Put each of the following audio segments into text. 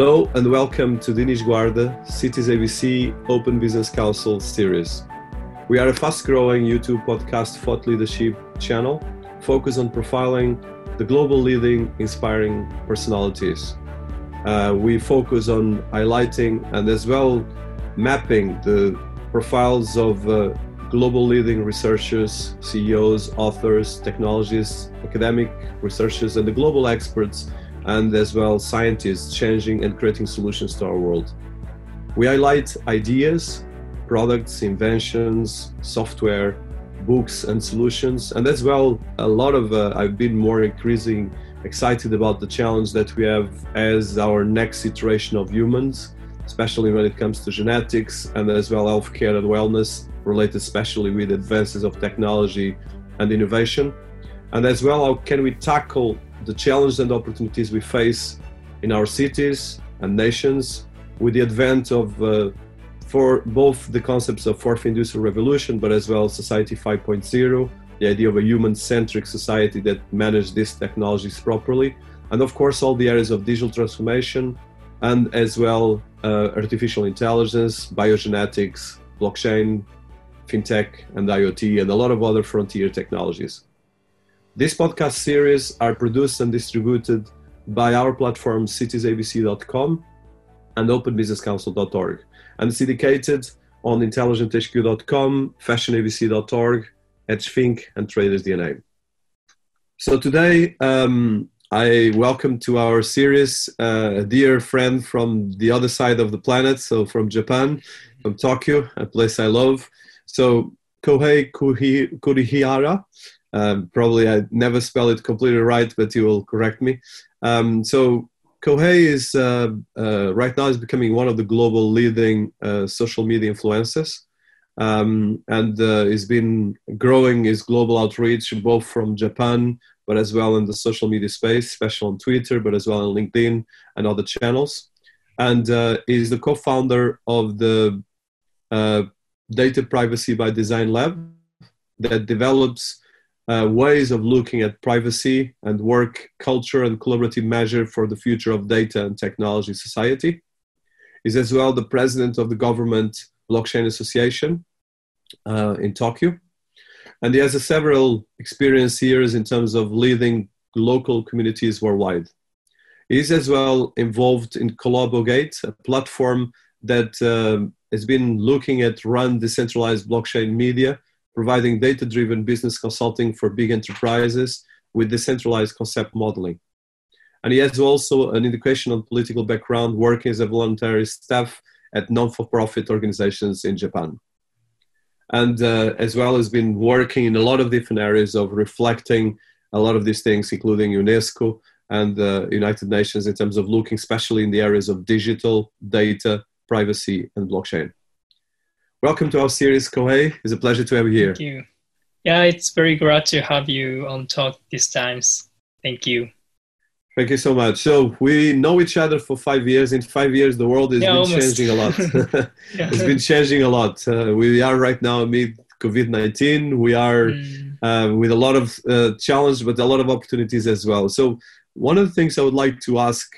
Hello and welcome to Dinis Guarda, Cities ABC Open Business Council series. We are a fast growing YouTube podcast thought leadership channel focused on profiling the global leading inspiring personalities. Uh, we focus on highlighting and as well mapping the profiles of uh, global leading researchers, CEOs, authors, technologists, academic researchers, and the global experts and as well scientists changing and creating solutions to our world. We highlight ideas, products, inventions, software, books, and solutions, and as well a lot of uh, I've been more increasing excited about the challenge that we have as our next iteration of humans, especially when it comes to genetics and as well healthcare and wellness related especially with advances of technology and innovation. And as well, how can we tackle the challenges and opportunities we face in our cities and nations with the advent of uh, for both the concepts of fourth industrial revolution but as well society 5.0 the idea of a human-centric society that manages these technologies properly and of course all the areas of digital transformation and as well uh, artificial intelligence biogenetics blockchain fintech and iot and a lot of other frontier technologies this podcast series are produced and distributed by our platform citiesabc.com and openbusinesscouncil.org and syndicated on intelligenthq.com, fashionabc.org, HedgeThink, and Traders DNA. So today, um, I welcome to our series uh, a dear friend from the other side of the planet, so from Japan, from Tokyo, a place I love. So Kohei Kurihara um, probably I never spell it completely right, but you will correct me. Um, so Kohei is uh, uh, right now is becoming one of the global leading uh, social media influencers, um, and uh, he's been growing his global outreach both from Japan, but as well in the social media space, especially on Twitter, but as well on LinkedIn and other channels. And uh, is the co-founder of the uh, Data Privacy by Design Lab that develops uh, ways of looking at privacy and work culture and collaborative measure for the future of data and technology society. He's as well the president of the government blockchain association uh, in Tokyo. And he has a several experience years in terms of leading local communities worldwide. He's as well involved in Collabogate, a platform that uh, has been looking at run decentralized blockchain media providing data driven business consulting for big enterprises with decentralized concept modeling. And he has also an educational political background working as a voluntary staff at non for profit organizations in Japan. And uh, as well as been working in a lot of different areas of reflecting a lot of these things, including UNESCO and the uh, United Nations, in terms of looking especially in the areas of digital, data, privacy, and blockchain. Welcome to our series, Kohei. It's a pleasure to have you here. Thank you. Yeah, it's very glad to have you on talk these times. Thank you. Thank you so much. So we know each other for five years. In five years, the world has yeah, been almost. changing a lot. yeah. It's been changing a lot. Uh, we are right now amid COVID-19. We are mm. uh, with a lot of uh, challenge, but a lot of opportunities as well. So one of the things I would like to ask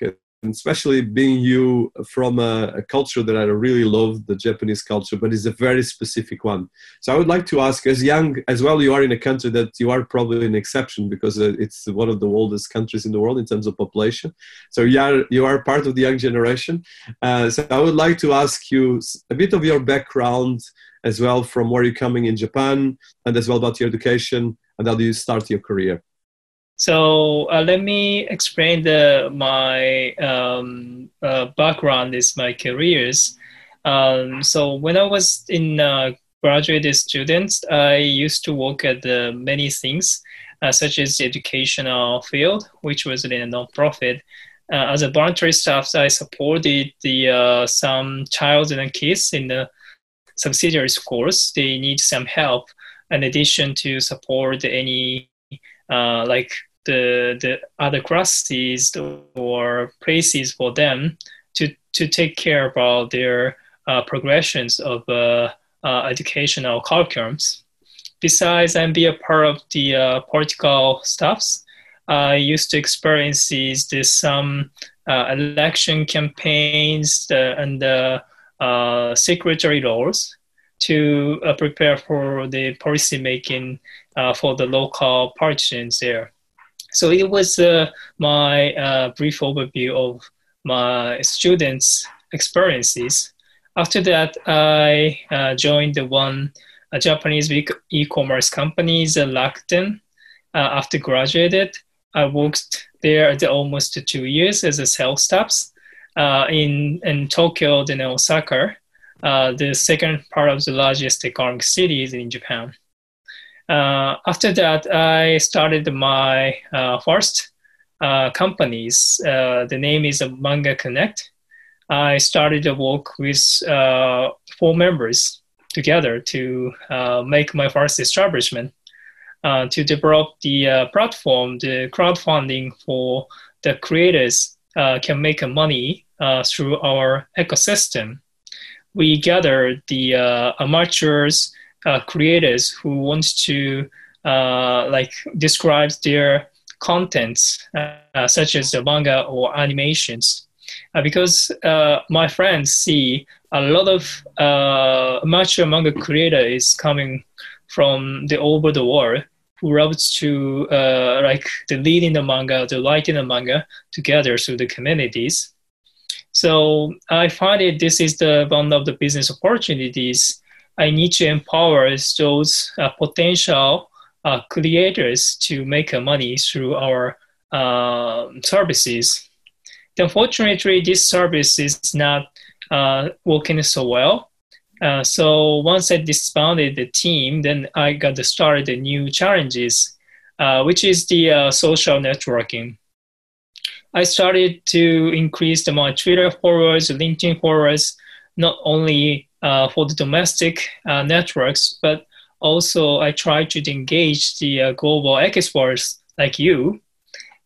especially being you from a, a, culture that I really love, the Japanese culture, but it's a very specific one. So I would like to ask, as young as well, you are in a country that you are probably an exception because uh, it's one of the oldest countries in the world in terms of population. So you are you are part of the young generation. Uh, so I would like to ask you a bit of your background as well, from where you're coming in Japan, and as well about your education and how do you start your career. So uh, let me explain the, my um, uh, background is my careers. Um, so when I was in uh, graduate students, I used to work at many things, uh, such as the educational field, which was in a nonprofit. Uh, as a voluntary staff, I supported the uh, some child and kids in the subsidiary schools. They need some help in addition to support any uh, like the the other classes or places for them to to take care about their uh, progressions of uh, uh, educational curriculums. Besides, I'm be a part of the uh, political staffs. I used to experience this some uh, election campaigns and the secretary roles to prepare for the policy making uh, for the local partitions there. So it was uh, my uh, brief overview of my students' experiences. After that, I uh, joined the one Japanese e-commerce company, Rakuten. after graduated, I worked there almost two years as a sales staff uh, in in Tokyo, then Osaka, uh, the second part of the largest economic cities in Japan. Uh, after that, I started my uh, first uh, companies. Uh, the name is Manga Connect. I started to work with four members together to make my first establishment. to develop the platform, the crowdfunding for the creators uh, can make money uh, through our ecosystem. We gather the uh, amateurs, uh, creators who want to uh, like describe their contents, uh, such as the manga or animations, because my friends see a lot of amateur manga creator is coming from the over the world who loves to uh, like the leading the manga, the writing the manga together through the communities. So I find it this is the one of the business opportunities. I need to empower those uh, potential uh, creators to make money through our um, services. Unfortunately, this service is not uh, working so well uh, so once I disbanded the team, then I got to start the new challenges, uh, which is the social networking. I started to increase my Twitter followers, LinkedIn followers, not only uh, for the domestic uh, networks, but also I try to engage the global experts like you.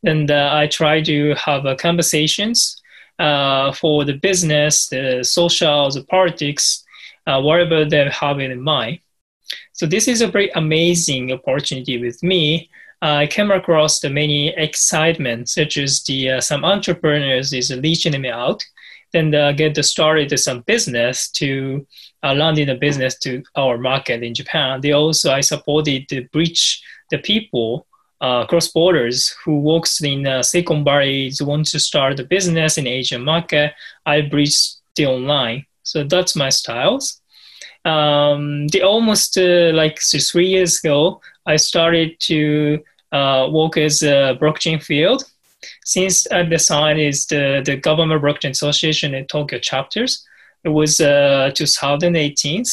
And I try to have conversations for the business, the social, the politics, uh, whatever they have in mind. So this is a very amazing opportunity with me. Uh, I came across the many excitement, such as the uh, some entrepreneurs is reaching me out, then uh, get started some business to uh, land in the business to our market in Japan. They also I supported to bridge the people uh, cross borders who works in uh, Silicon Valley want to start a business in Asian market. I bridge the online. So that's my styles. Um, the almost uh, like three years ago, I started to uh, work as a blockchain field. Since decided the, sign, is the the government blockchain association in Tokyo chapters, it was uh, 2018.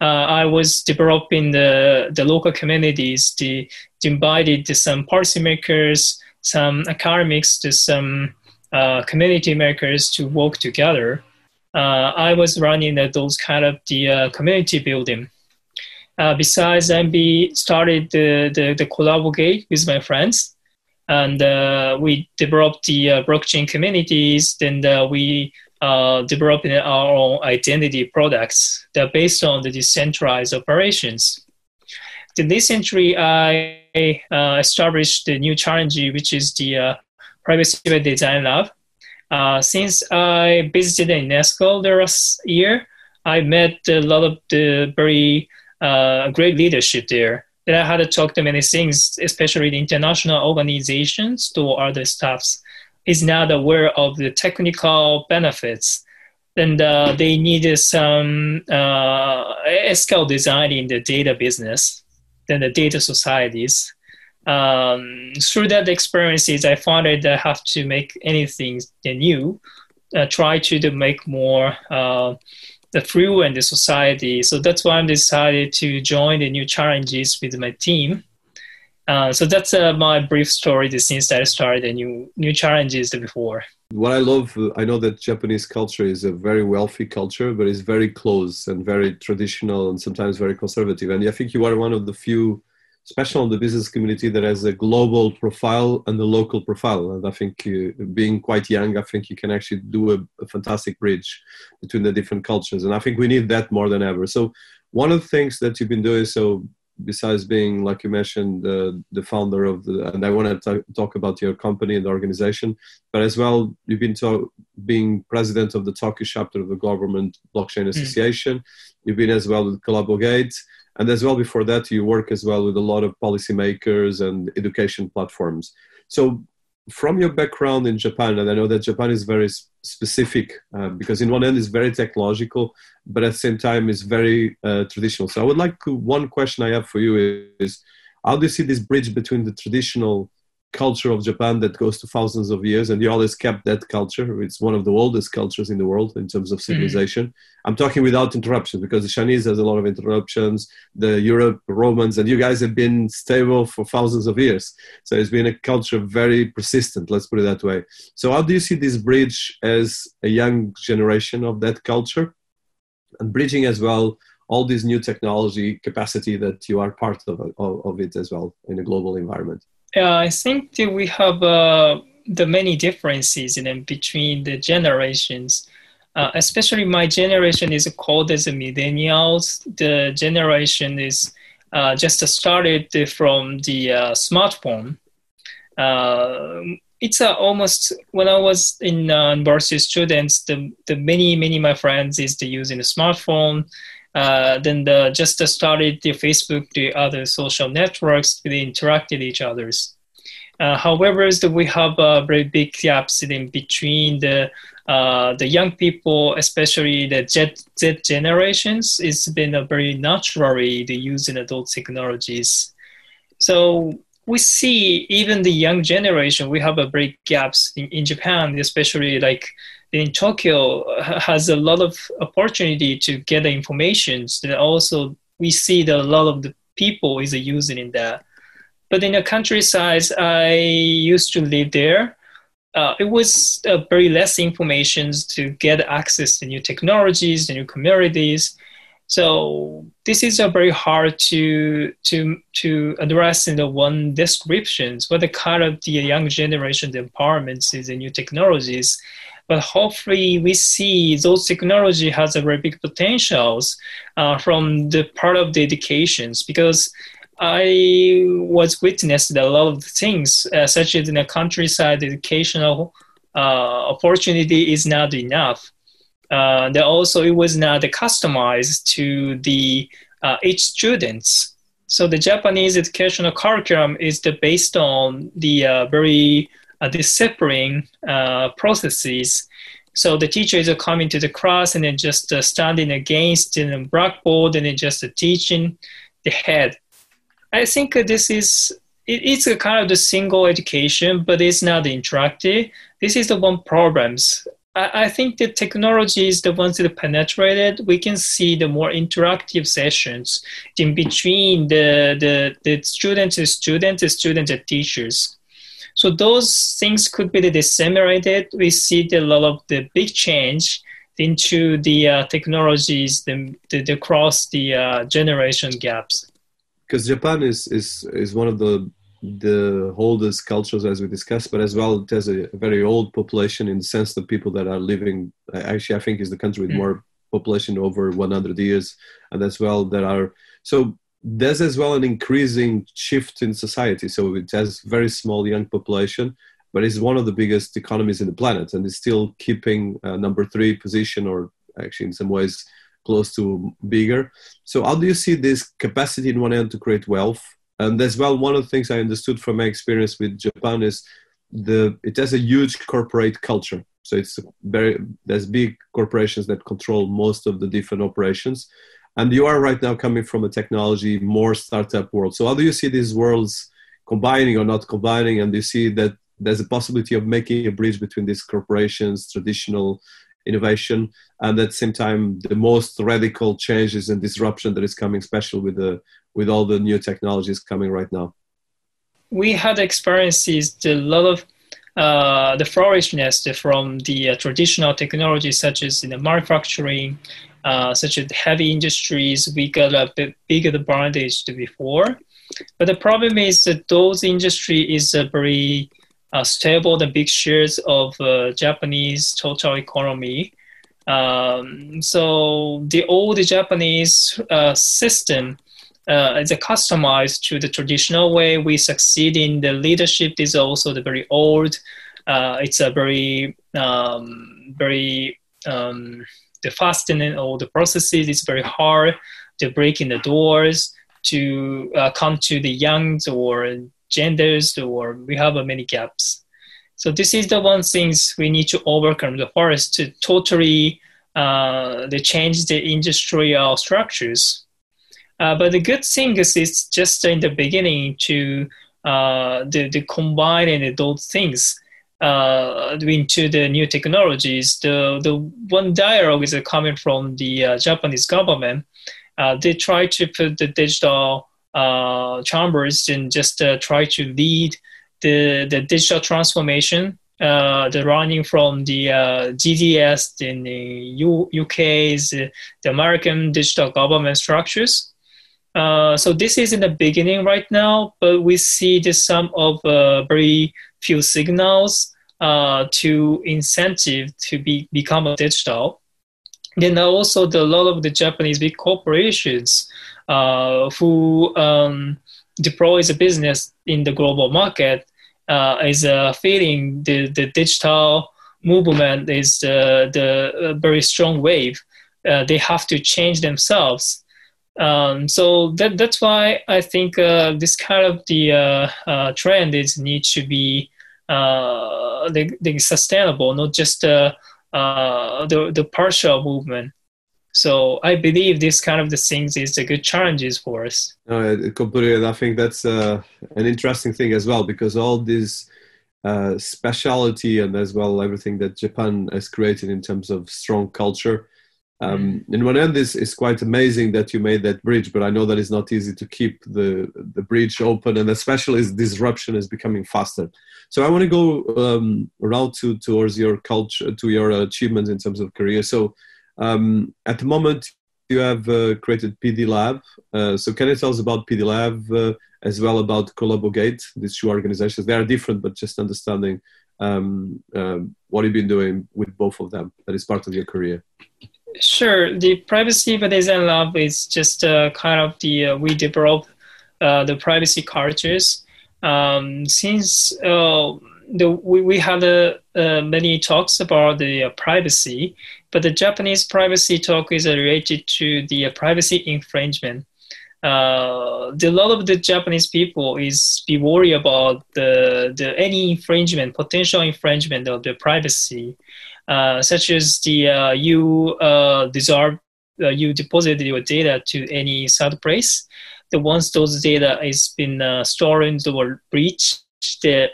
Uh, I was developing the, the local communities, the, invited some policymakers, some academics, to some uh, community makers to work together uh, I was running those kind of the uh, community building. Uh, besides, MB started the, the, the Collabogate with my friends, and we developed the blockchain communities. Then we uh, developing our own identity products that are based on the decentralized operations. Then recently, I uh, established the new challenge, which is the uh, Privacy Design Lab. Uh, since I visited UNESCO last year, I met a lot of the very uh, great leadership there. That I had to talk to many things, especially the international organizations to other staffs, is not aware of the technical benefits. And uh, they needed some uh, scale design in the data business, then the data societies um, through that experiences, I found that I have to make anything new, uh, try to, to make more uh, the through and the society. So that's why I decided to join the new challenges with my team. Uh, so that's uh, my brief story since I started the new new challenges before. What I love, I know that Japanese culture is a very wealthy culture, but it's very close and very traditional and sometimes very conservative. And I think you are one of the few especially on the business community that has a global profile and a local profile. And I think uh, being quite young, I think you can actually do a, a, fantastic bridge between the different cultures. And I think we need that more than ever. So one of the things that you've been doing, so besides being, like you mentioned, the the founder of the, and I want to talk about your company and the organization, but as well, you've been to, being president of the Tokyo chapter of the Government Blockchain hmm. Association. Mm. You've been as well with Collabogate, and as well before that, you work as well with a lot of policymakers and education platforms. So from your background in Japan, and I know that Japan is very specific uh, because in one end it's very technological, but at the same time it's very uh, traditional. So I would like to, one question I have for you is, how do you see this bridge between the traditional culture of Japan that goes to thousands of years, and you always kept that culture. It's one of the oldest cultures in the world in terms of mm-hmm. civilization. Mm-hmm. I'm talking without interruptions because the Chinese has a lot of interruptions. The Europe Romans and you guys have been stable for thousands of years, so it's been a culture very persistent. Let's put it that way. So, how do you see this bridge as a young generation of that culture, and bridging as well? all this new technology capacity that you are part of, of, of it as well in a global environment I think that we have uh, the many differences in between the generations. Uh, especially my generation is called as a millennials. The generation is uh, just started from the uh, smartphone. Uh, it's uh, almost when I was in uh, university students, the, the many many my friends is the using a smartphone uh, then the, just started the Facebook, the other social networks, they interacted with each others. Uh, however, we have uh, very big gaps in between the uh, the young people, especially the Z, Z generations. It's been a very naturally the using adult technologies. So we see even the young generation, we have a big gaps in, in Japan, especially like in Tokyo has a lot of opportunity to get the information. And also we see that a lot of the people is using in that. But in the countryside, I used to live there. Uh, it was uh, very less information to get access to new technologies, to new communities. So this is a very hard to to to address in the one descriptions. What the kind of the young generation empowerment is the new technologies but hopefully we see those technology has a very big potentials uh, from the part of the educations because I was witnessed a lot of things, uh, such as in the countryside, educational uh, opportunity is not enough. Uh, also it was not customized to the uh, each students. So the Japanese educational curriculum is the, based on the uh, very uh, discipline uh, processes. So the teacher is coming to the class and then just uh, standing against the blackboard and then just teaching the head. I think this is it's a kind of the single education, but it's not interactive. This is the one problems. I, I think the technology is the ones that penetrated. We can see the more interactive sessions in between the the, the students students, students and teachers. So those things could be disseminated. We see a lot of the big change into the uh, technologies, the, the, the, cross the uh, generation gaps. Because Japan is, is, is one of the the oldest cultures as we discussed, but as well it has a very old population in the sense that people that are living actually I think is the country with mm. more population over 100 years, and as well there are so there's as well an increasing shift in society. So it has very small young population, but it's one of the biggest economies in the planet, and it's still keeping uh, number three position, or actually in some ways close to bigger. So how do you see this capacity in one end to create wealth? And as well, one of the things I understood from my experience with Japan is the it has a huge corporate culture. So it's very there's big corporations that control most of the different operations and you are right now coming from a technology more startup world. So how do you see these worlds combining or not combining? And do you see that there's a possibility of making a bridge between these corporations traditional innovation and at the same time the most radical changes and disruption that is coming especially with the with all the new technologies coming right now? We had experiences a lot of uh, the flourishness from the uh, traditional technologies such as in the manufacturing uh, such as heavy industries, we got a bit bigger advantage before. But the problem is that those industry is a very uh, stable, the big shares of uh, Japanese total economy. Um, so the old Japanese uh, system uh, a customized to the traditional way we succeed in the leadership is also the very old uh, it's a very um, very um, the fastening all the processes is very hard to break in the doors to uh, come to the youngs or genders or we have uh, many gaps. So this is the one things we need to overcome. The first to totally uh, change the industrial structures. Uh, but the good thing is it's just in the beginning to uh, the, the combining those things uh, into the new technologies. The, the one dialogue is coming from the uh, Japanese government. Uh, they try to put the digital uh, chambers and just uh, try to lead the, the digital transformation uh, the running from the GDS in the U- UK's the American digital government structures. So this is in the beginning right now, but we see the some of very few signals uh, to incentive to be become a digital. Then also the, a lot of the Japanese big corporations uh, who um, deploys a business in the global market uh, is uh, feeling the, the digital movement is the, the very strong wave. they have to change themselves um, so that, that's why I think uh, this kind of the uh, uh, trend is need to be uh, the, sustainable, not just uh, uh, the the partial movement. So I believe this kind of the things is a good challenges for us. No, completely. I think that's an interesting thing as well because all this speciality and as well everything that Japan has created in terms of strong culture um, in one end, it's, it's quite amazing that you made that bridge, but I know that it's not easy to keep the, the bridge open, and especially as disruption is becoming faster. So I want to go um, around to towards your culture, to your achievements in terms of career. So um, at the moment, you have uh, created PD Lab. Uh, so can you tell us about PD Lab uh, as well about Collabogate, these two organizations? They are different, but just understanding um, um, what you've been doing with both of them that is part of your career. Sure. The privacy by design lab is just uh, kind of the uh, we develop uh, the privacy cultures. Um, since uh, the we, we had uh, uh, many talks about the privacy, but the Japanese privacy talk is related to the privacy infringement. the lot of the Japanese people is be worried about the, the any infringement, potential infringement of the privacy. Uh, such as the uh, you uh, deserve you deposit your data to any third place. The once those data is been stored or breached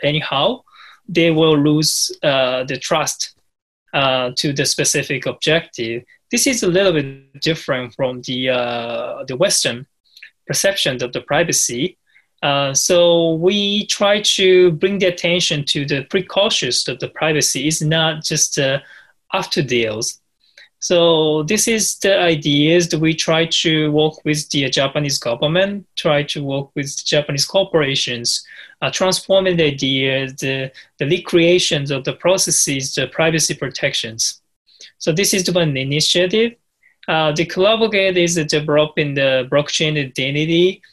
anyhow, they will lose the trust to the specific objective. This is a little bit different from the the Western perception of the privacy. Uh, so we try to bring the attention to the precautions of the privacy. It's not just uh, after deals. So this is the ideas that we try to work with the Japanese government, try to work with Japanese corporations, uh, transforming the ideas, the, the recreations of the processes, the privacy protections. So this is one initiative. Uh, the Collabogate is developing the blockchain identity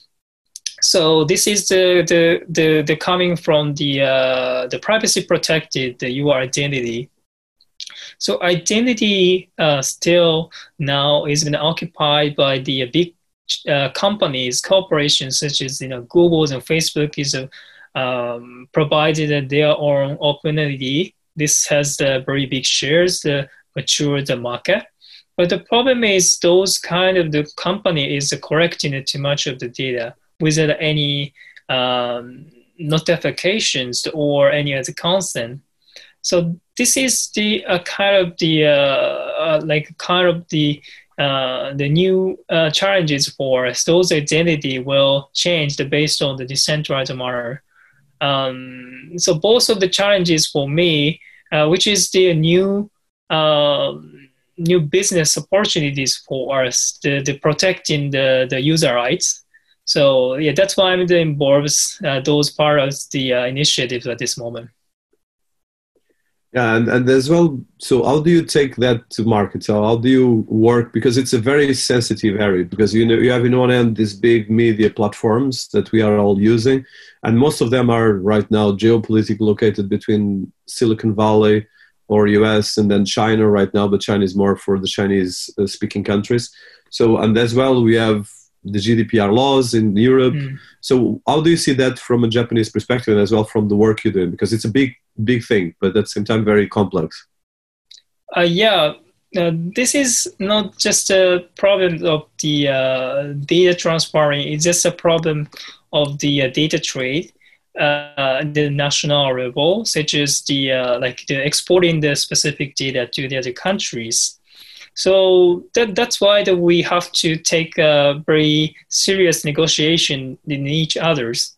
so this is the the the, the coming from the uh, the privacy protected the your identity. So identity uh, still now is been occupied by the big uh, companies, corporations such as you know Google's and Facebook is uh, um, provided their own open identity. This has the very big shares, the mature the market. But the problem is those kind of the company is collecting too much of the data without any um, notifications or any other consent. So this is the uh, kind of the uh, uh, like kind of the uh, the new uh, challenges for. Those identity will change based on the decentralized model. Um, so both of the challenges for me, uh, which is the new um, new business opportunities for us, the, the protecting the, the user rights so yeah, that's why I'm involved uh, those part of the uh, initiatives at this moment. Yeah, and, and as well, so how do you take that to market? So how do you work? Because it's a very sensitive area because you know you have in one end these big media platforms that we are all using, and most of them are right now geopolitically located between Silicon Valley or US and then China right now, but China is more for the Chinese uh, speaking countries. So, and as well, we have the GDPR laws in Europe. Mm. So, how do you see that from a Japanese perspective, and as well from the work you're doing? Because it's a big, big thing, but at the same time very complex. Uh, yeah, uh, this is not just a problem of the uh, data transferring; it's just a problem of the uh, data trade. Uh, the national level, such as the uh, like the exporting the specific data to the other countries. So that, that's why that we have to take a very serious negotiation in each others.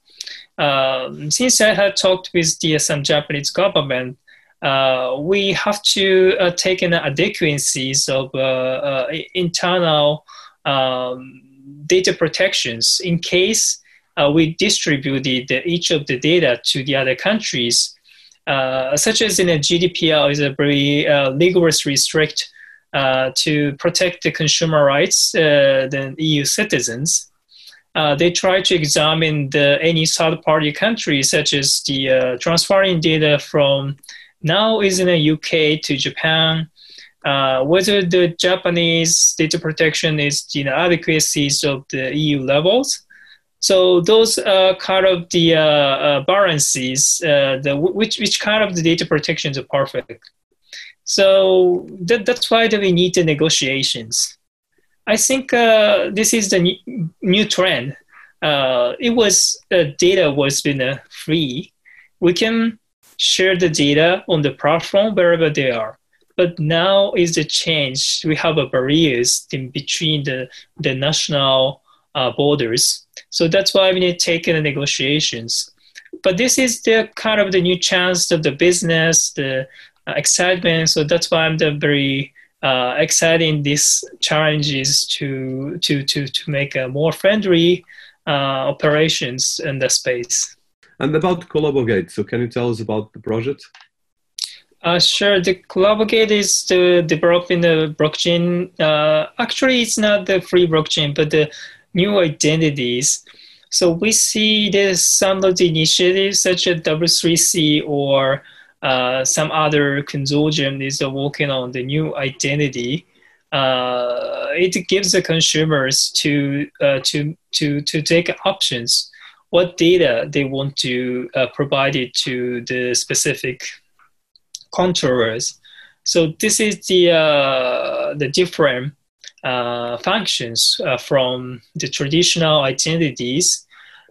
Um, since I have talked with the some Japanese government, uh, we have to uh, take an adequacies of uh, uh internal um, data protections in case uh, we distributed each of the data to the other countries, uh, such as in a GDPR is a very rigorously strict uh, to protect the consumer rights uh, than EU citizens. Uh, they try to examine the, any third-party country, such as the uh, transferring data from now is in the UK to Japan, uh, whether the Japanese data protection is the adequacies of the EU levels. So those are kind of the uh, balances, the, which, which kind of the data protections are perfect. So that, that's why we need the negotiations. I think uh, this is the new, new trend. Uh, it was uh, data was been uh, free. We can share the data on the platform wherever they are. But now is the change. We have a barriers in between the the national uh, borders. So that's why we need to take the negotiations. But this is the kind of the new chance of the business, the excitement. So that's why I'm the very uh, exciting these challenges to to to to make a more friendly uh, operations in the space. And about Collabogate, so can you tell us about the project? Uh, sure. The Collabogate is the developing the blockchain. Uh, actually, it's not the free blockchain, but the new identities. So we see there's some of the initiatives such as W3C or uh, some other consortium is working on the new identity. Uh, it gives the consumers to uh, to to to take options what data they want to uh, provide it to the specific controllers. So this is the uh, the different functions from the traditional identities.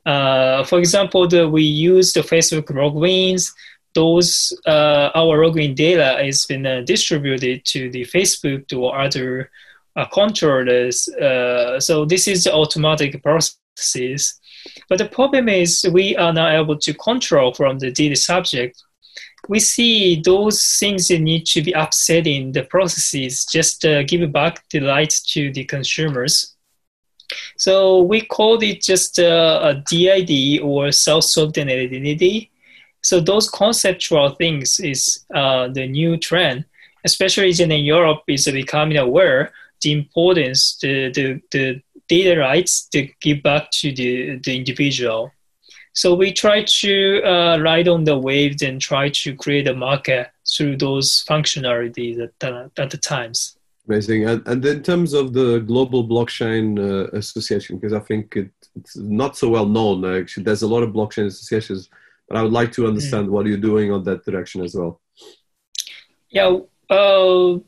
for example, the, we use the Facebook logins those uh, our login data has been uh, distributed to the Facebook or other uh, controllers. Uh, so this is automatic processes. But the problem is we are not able to control from the data subject. We see those things that need to be upsetting the processes, just uh, give back the light to the consumers. So we called it just uh, a DID or self-sovereign identity so those conceptual things is uh, the new trend, especially in Europe is becoming aware the importance the, the, the data rights to give back to the, the individual. So we try to uh, ride on the waves and try to create a market through those functionalities at the, at the times. Amazing. And, and in terms of the Global Blockchain uh, Association, because I think it, it's not so well known, actually, there's a lot of blockchain associations but I would like to understand mm. what you're doing on that direction as well. Yeah, uh,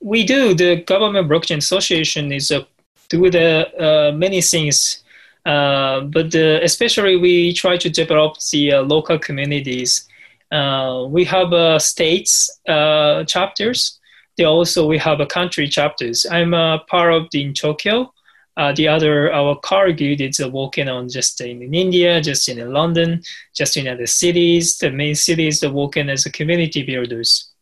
we do. The Government Blockchain Association is uh, do the uh, many things, uh, but especially we try to develop the uh, local communities. Uh, we have uh, states chapters. They also we have a country chapters. I'm a part of the in Tokyo. Uh, the other, our colleague is working on just in India, just in London, just in other cities. The main cities are working as community builders.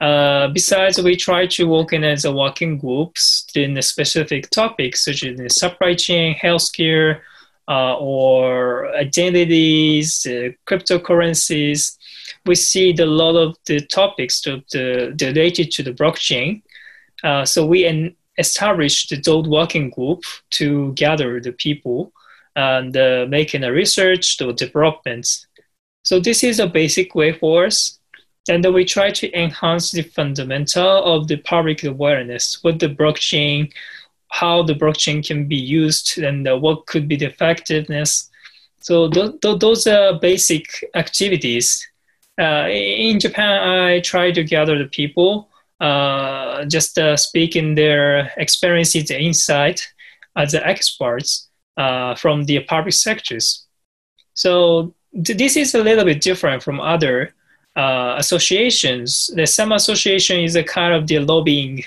Uh, besides, we try to work in as a working groups in specific topics such as the supply chain, healthcare, uh, or identities, uh, cryptocurrencies. we see the, a lot of the topics to the, related to the blockchain. Uh, so we en- established the Dode working group to gather the people and uh, making a research or developments. So this is a basic way for us. And we try to enhance the fundamental of the public awareness with the blockchain, how the blockchain can be used, and uh, what could be the effectiveness. So th- th- those are basic activities. Uh, in Japan, I try to gather the people, uh, just uh, speaking their experiences and insight as experts uh, from the public sectors. So th- this is a little bit different from other uh, associations. The SEMA association is a kind of the lobbying,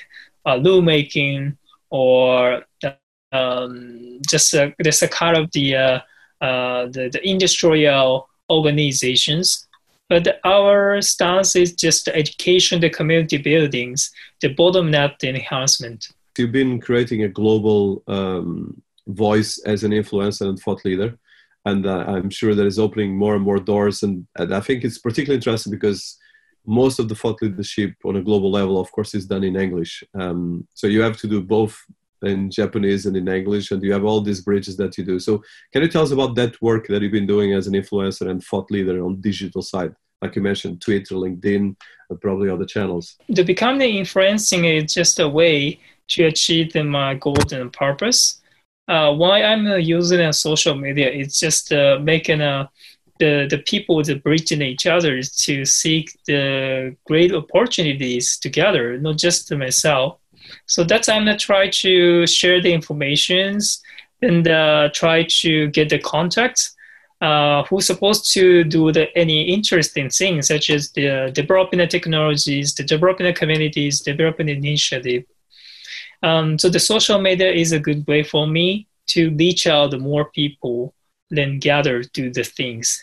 uh, law making, or um, just a, just a kind of the, the, the industrial organizations. But our stance is just education, the community buildings, the bottom up enhancement. You've been creating a global um, voice as an influencer and thought leader and uh, I'm sure that is opening more and more doors. And, and, I think it's particularly interesting because most of the thought leadership on a global level, of course, is done in English. Um, so you have to do both in Japanese and in English, and you have all these bridges that you do. So can you tell us about that work that you've been doing as an influencer and thought leader on digital side? Like you mentioned, Twitter, LinkedIn, and probably other channels. To become The influencing is just a way to achieve my goals and purpose uh, why I'm uh, using a social media is just uh, making uh, the the people the bridging each other to seek the great opportunities together, not just myself. So that's I'm gonna try to share the informations and uh, try to get the contacts. Uh, who's supposed to do the, any interesting things such as the developing the technologies, the developing the communities, developing the initiative. Um, so the social media is a good way for me to reach out more people than gather do the things.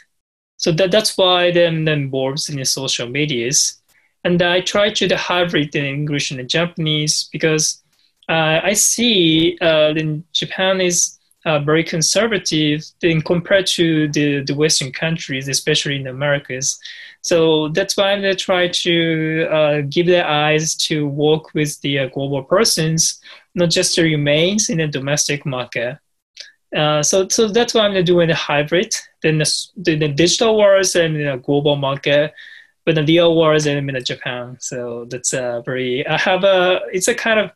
So that, that's why I'm involved in the social medias. And I try to hybrid in English and Japanese because uh, I see uh, in Japan is uh, very conservative in compared to the, the Western countries, especially in the Americas. So that's why I try to uh, give their eyes to work with the uh, global persons, not just the remains in the domestic market. Uh, so, so that's why I'm doing the hybrid. Then the, the, the digital world and in the global market, but the real world and in Japan. So that's a very. I have a. It's a kind of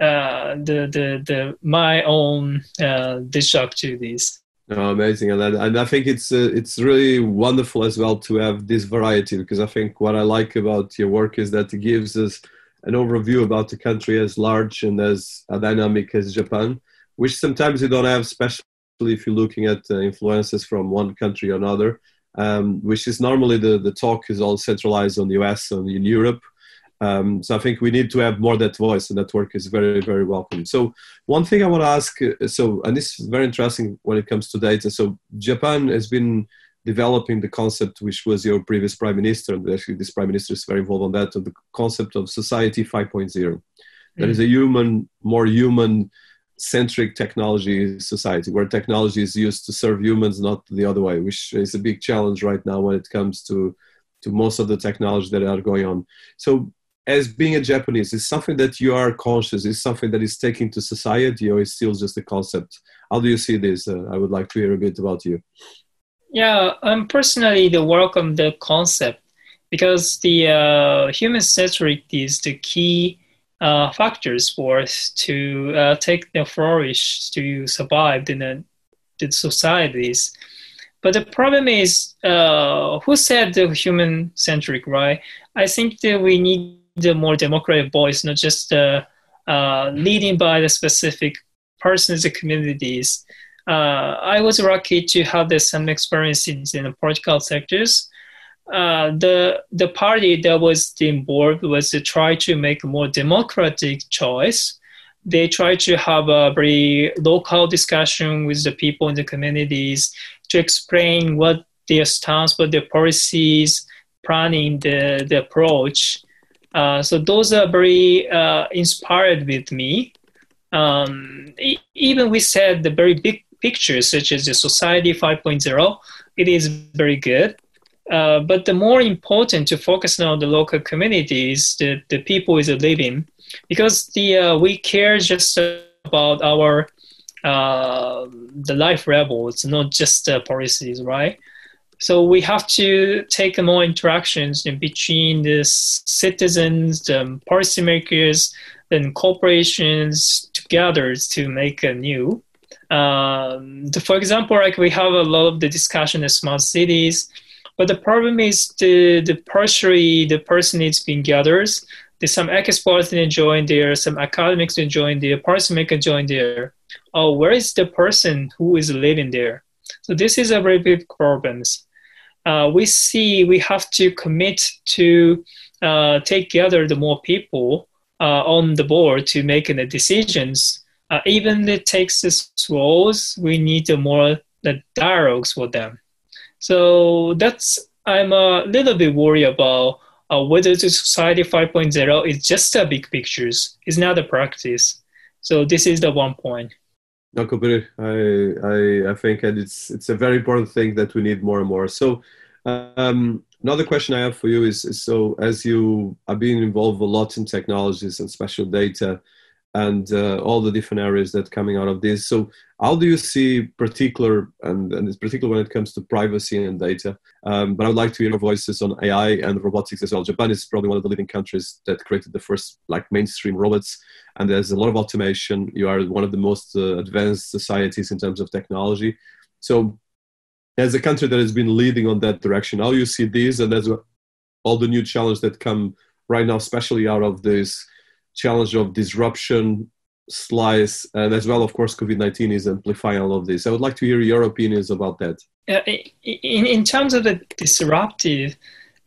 uh, the the the my own uh, digital activities. Oh, amazing, and I, and I think it's uh, it's really wonderful as well to have this variety because I think what I like about your work is that it gives us an overview about the country as large and as dynamic as Japan, which sometimes you don't have, especially if you're looking at uh, influences from one country or another. Um, which is normally the, the talk is all centralized on the US and in Europe, um, so I think we need to have more that voice, and that work is very, very welcome. So one thing I want to ask, uh, so and this is very interesting when it comes to data. So Japan has been developing the concept, which was your previous prime minister, and actually this prime minister is very involved on that, of the concept of society 5.0. Mm. That is a human, more human centric technology society where technology is used to serve humans, not the other way, which is a big challenge right now when it comes to to most of the technology that are going on. So as being a Japanese, is something that you are conscious, is something that is taken to society, or is still just a concept? How do you see this? Uh, I would like to hear a bit about you. Yeah, I'm personally the welcome the concept because the uh, human centric is the key uh, factors for us to uh, take the flourish to survive in the, the societies. But the problem is, uh, who said the human centric, right? I think that we need the more democratic voice, not just uh, uh, leading by the specific persons and communities. Uh, I was lucky to have the, some experiences in the political sectors. Uh, the the party that was involved was to try to make a more democratic choice. They try to have a very local discussion with the people in the communities to explain what their stance, what their policies, planning the, the approach. Uh, so those are very uh, inspired with me. Um, e- even we said the very big pictures, such as the Society 5.0, it is very good. Uh, but the more important to focus on the local communities, the, the people is living, because the uh, we care just about our uh, the life levels, not just the policies, right? So we have to take more interactions in between the citizens, the policymakers, and corporations together to make a new. Um, for example, like we have a lot of the discussion in smart cities, but the problem is the the partially the person is being gathered. There's some experts to join there, some academics to join there, policymakers join there. Oh, where is the person who is living there? So this is a very big problem. Uh, we see we have to commit to uh, take together the more people uh, on the board to make the decisions. Uh, even it takes roles, we need the more the dialogues for them. So that's I'm a little bit worried about uh, whether the society 5.0 is just a big pictures. It's not a practice. So this is the one point. No, completely. I, I, I think it's it's a very important thing that we need more and more. So um, another question I have for you is, is, so as you are being involved a lot in technologies and special data and uh, all the different areas that coming out of this. So how do you see particular, and, and it's particular when it comes to privacy and data, um, but I would like to hear your voices on AI and robotics as well. Japan is probably one of the leading countries that created the first like mainstream robots, and there's a lot of automation. You are one of the most uh, advanced societies in terms of technology. So as a country that has been leading on that direction, how you see these and as well, all the new challenges that come right now, especially out of this challenge of disruption, slice, and as well, of course, COVID 19 is amplifying all of this. I would like to hear your opinions about that. Uh, in, in terms of the disruptive,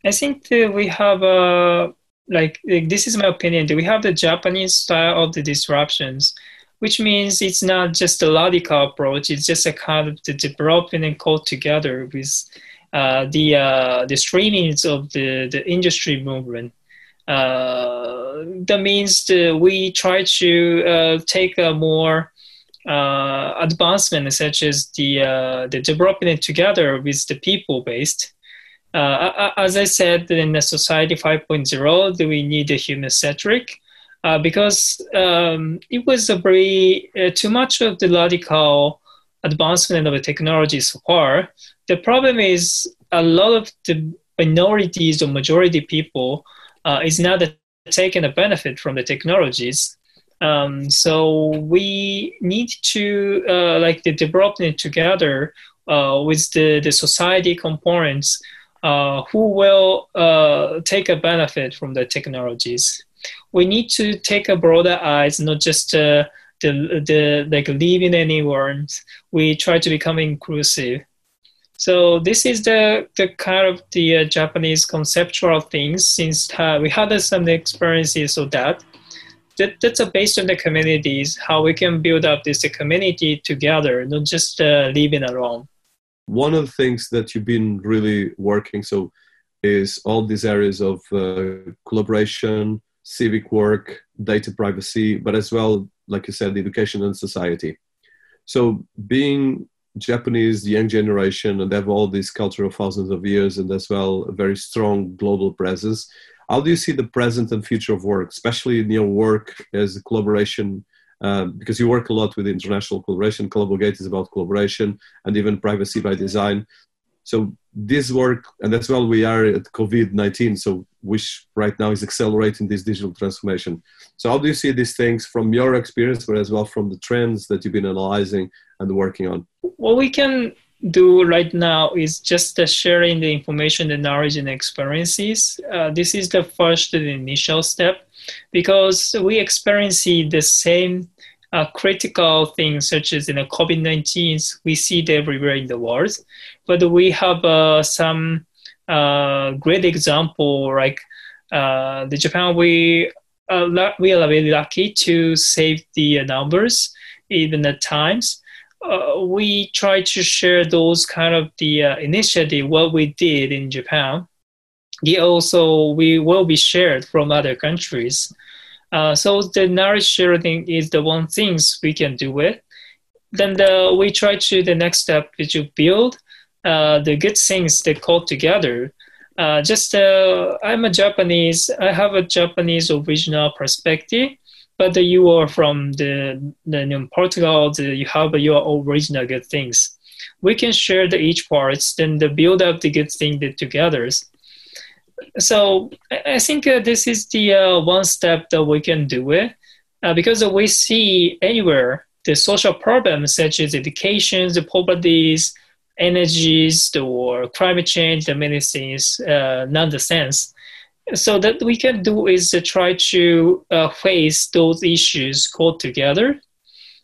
I think that we have a like, this is my opinion. We have the Japanese style of the disruptions which means it's not just a logical approach. It's just a kind of the development and code together with uh, the uh, the streamings of the, the industry movement. Uh, that means that we try to uh, take a more uh, advancement, such as the uh, the development together with the people based. as I said, in the society 5.0, do we need a human centric uh, because um, it was a very uh, too much of the radical advancement of the technology so far. The problem is a lot of the minorities or majority people uh, is not taking a benefit from the technologies. Um, so we need to uh, like the development together uh, with the, the society components uh, who will take a benefit from the technologies we need to take a broader eyes, not just uh, the the like living anywhere. We try to become inclusive. So this is the the kind of the uh, Japanese conceptual things. Since uh, we had some experiences of that, that that's based on the communities, how we can build up this community together, not just uh, living alone. One of the things that you've been really working so is all these areas of uh, collaboration, civic work, data privacy, but as well, like you said, education and society. So being Japanese, young generation, and they have all this culture of thousands of years, and as well a very strong global presence. How do you see the present and future of work, especially in your work as a collaboration? Um, because you work a lot with international collaboration. Gate is about collaboration and even privacy by design. So this work, and as well, we are at COVID nineteen, so which right now is accelerating this digital transformation. So how do you see these things from your experience, but as well from the trends that you've been analyzing and working on? What we can do right now is just sharing the information, the knowledge, and experiences. Uh, this is the first the initial step because we experience the same uh, critical things such as you know, COVID-19, we see it everywhere in the world, but we have uh, some uh, great example like uh, the Japan. We uh, we are very lucky to save the numbers even at times. Uh, we try to share those kind of the initiative what we did in Japan. It also we will be shared from other countries. Uh, so the knowledge sharing is the one things we can do with. Then the, we try to the next step is to build uh, the good things they call together. Uh, just uh, I'm a Japanese. I have a Japanese original perspective, but you are from the, the Portugal. The, you have your original good things. We can share the each parts, then the build up the good thing together. So I think uh, this is the uh, one step that we can do it uh, because we see anywhere the social problems such as education, the poverties, energies, or climate change, the many things, uh, sense. So that we can do is to try to uh, face those issues all together.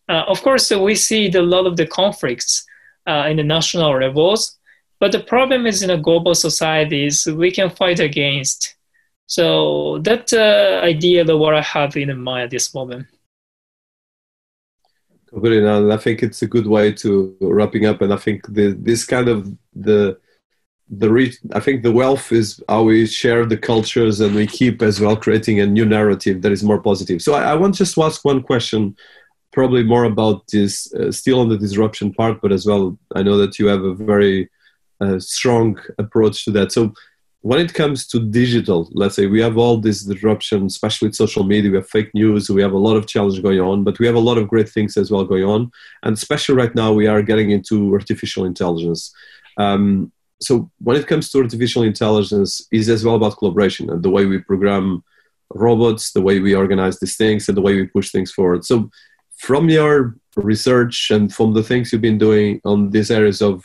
Uh, of course, we see a lot of the conflicts uh, in the national levels, but the problem is in a global societies we can fight against. So that uh, idea that what I have in mind at this moment. Good, and I think it's a good way to wrapping up. And I think the, this kind of the the reach. I think the wealth is how we share the cultures and we keep as well creating a new narrative that is more positive. So I, I want just to ask one question, probably more about this, uh, still on the disruption part, but as well, I know that you have a very uh, strong approach to that. So when it comes to digital, let's say we have all this disruption, especially with social media, we have fake news, we have a lot of challenge going on, but we have a lot of great things as well going on. And especially right now, we are getting into artificial intelligence. Um, so when it comes to artificial intelligence, is as well about collaboration and the way we program robots, the way we organize these things, and the way we push things forward. So from your research and from the things you've been doing on these areas of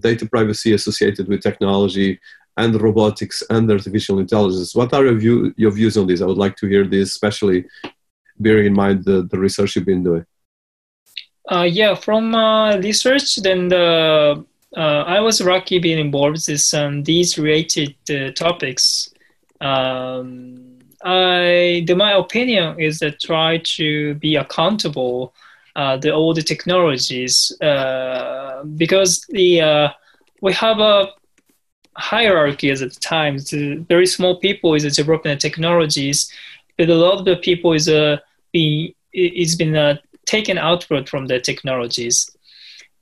data privacy associated with technology, and robotics and artificial intelligence. What are your, view, your views on this? I would like to hear this, especially bearing in mind the, the research you've been doing. Uh, yeah, from uh, research, then the, uh, I was lucky being involved in some these related uh, topics. Um, I, the, my opinion is that try to be accountable the old technologies uh, because the we have a hierarchy at the time. The very small people is developing the technologies, but a lot of the people is uh, being is been uh, taken output from the technologies.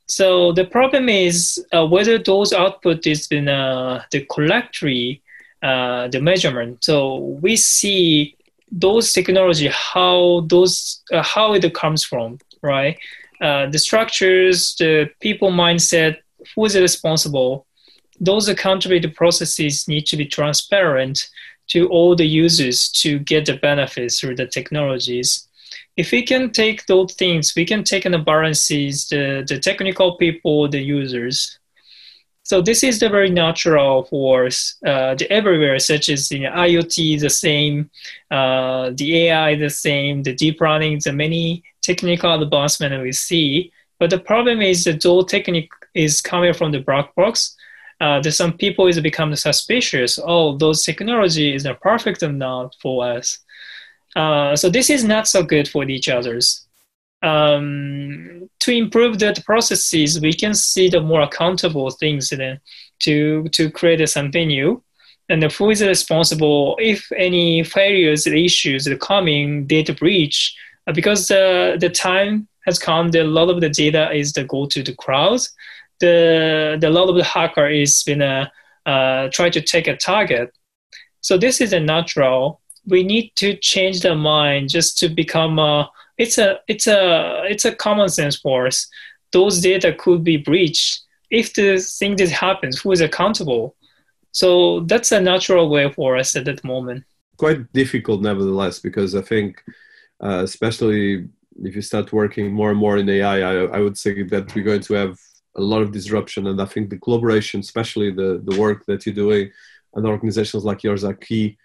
So the problem is uh, whether those output is been uh, the correctly uh, the measurement. So we see those technology how those uh, how it comes from right. Uh, the structures, the people mindset, who is responsible, those accountability processes need to be transparent to all the users to get the benefits through the technologies. If we can take those things, we can take in the balances, the, the technical people, the users. So this is the very natural for uh, the everywhere, such as the IoT, the same, uh, the AI, the same, the deep learning, the many technical advancement we see. But the problem is the those technique is coming from the black box uh, there's some people is become suspicious. Oh, those technology is not perfect enough for us. Uh, so this is not so good for each others. Um, to improve the processes, we can see the more accountable things then to to create something new. And who is responsible if any failures, issues are coming, data breach, uh, because the the time has come. That a lot of the data is the go to the cloud the the lot of the hacker is gonna uh, try to take a target. So this is a natural. We need to change the mind just to become a. It's a it's a it's a common sense for us. Those data could be breached if the thing that happens. Who is accountable? So that's a natural way for us at that moment. Quite difficult, nevertheless, because I think, uh, especially if you start working more and more in AI, I, I would say that we're going to have a lot of disruption. And I think the collaboration, especially the, the work that you're doing, and organizations like yours are key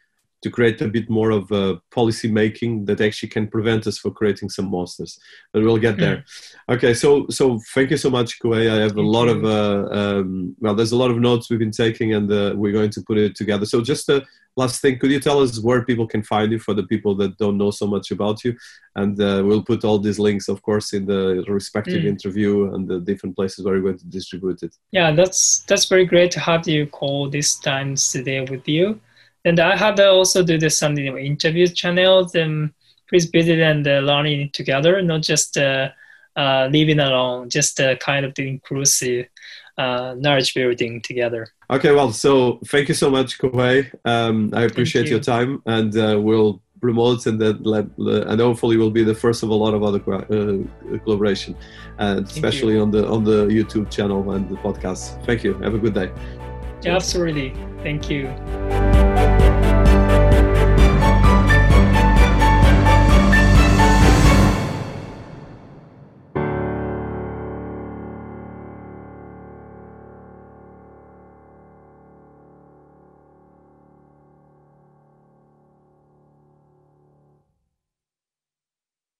to create a bit more of a policy making that actually can prevent us from creating some monsters. But we'll get there. Mm. Okay, so so thank you so much, Kohei. I have a lot of uh, um, well, there's a lot of notes we've been taking, and uh, we're going to put it together. So just a last thing, could you tell us where people can find you for the people that don't know so much about you? And uh, we'll put all these links, of course, in the respective mm. interview and the different places where we're going to distribute it. Yeah, that's that's very great to have you call this time today with you. And I had also do this you know, interview channels and please visit and uh, learning together, not just uh, uh, living alone, just uh, kind of the inclusive. uh, knowledge building together. Okay, well, so thank you so much, Kohei. Um, I appreciate you. your time, and uh, we'll promote and then let, and hopefully will be the first of a lot of other uh, collaboration, and especially on the on the YouTube channel and the podcast. Thank you. Have a good day. Yeah, absolutely. Thank you.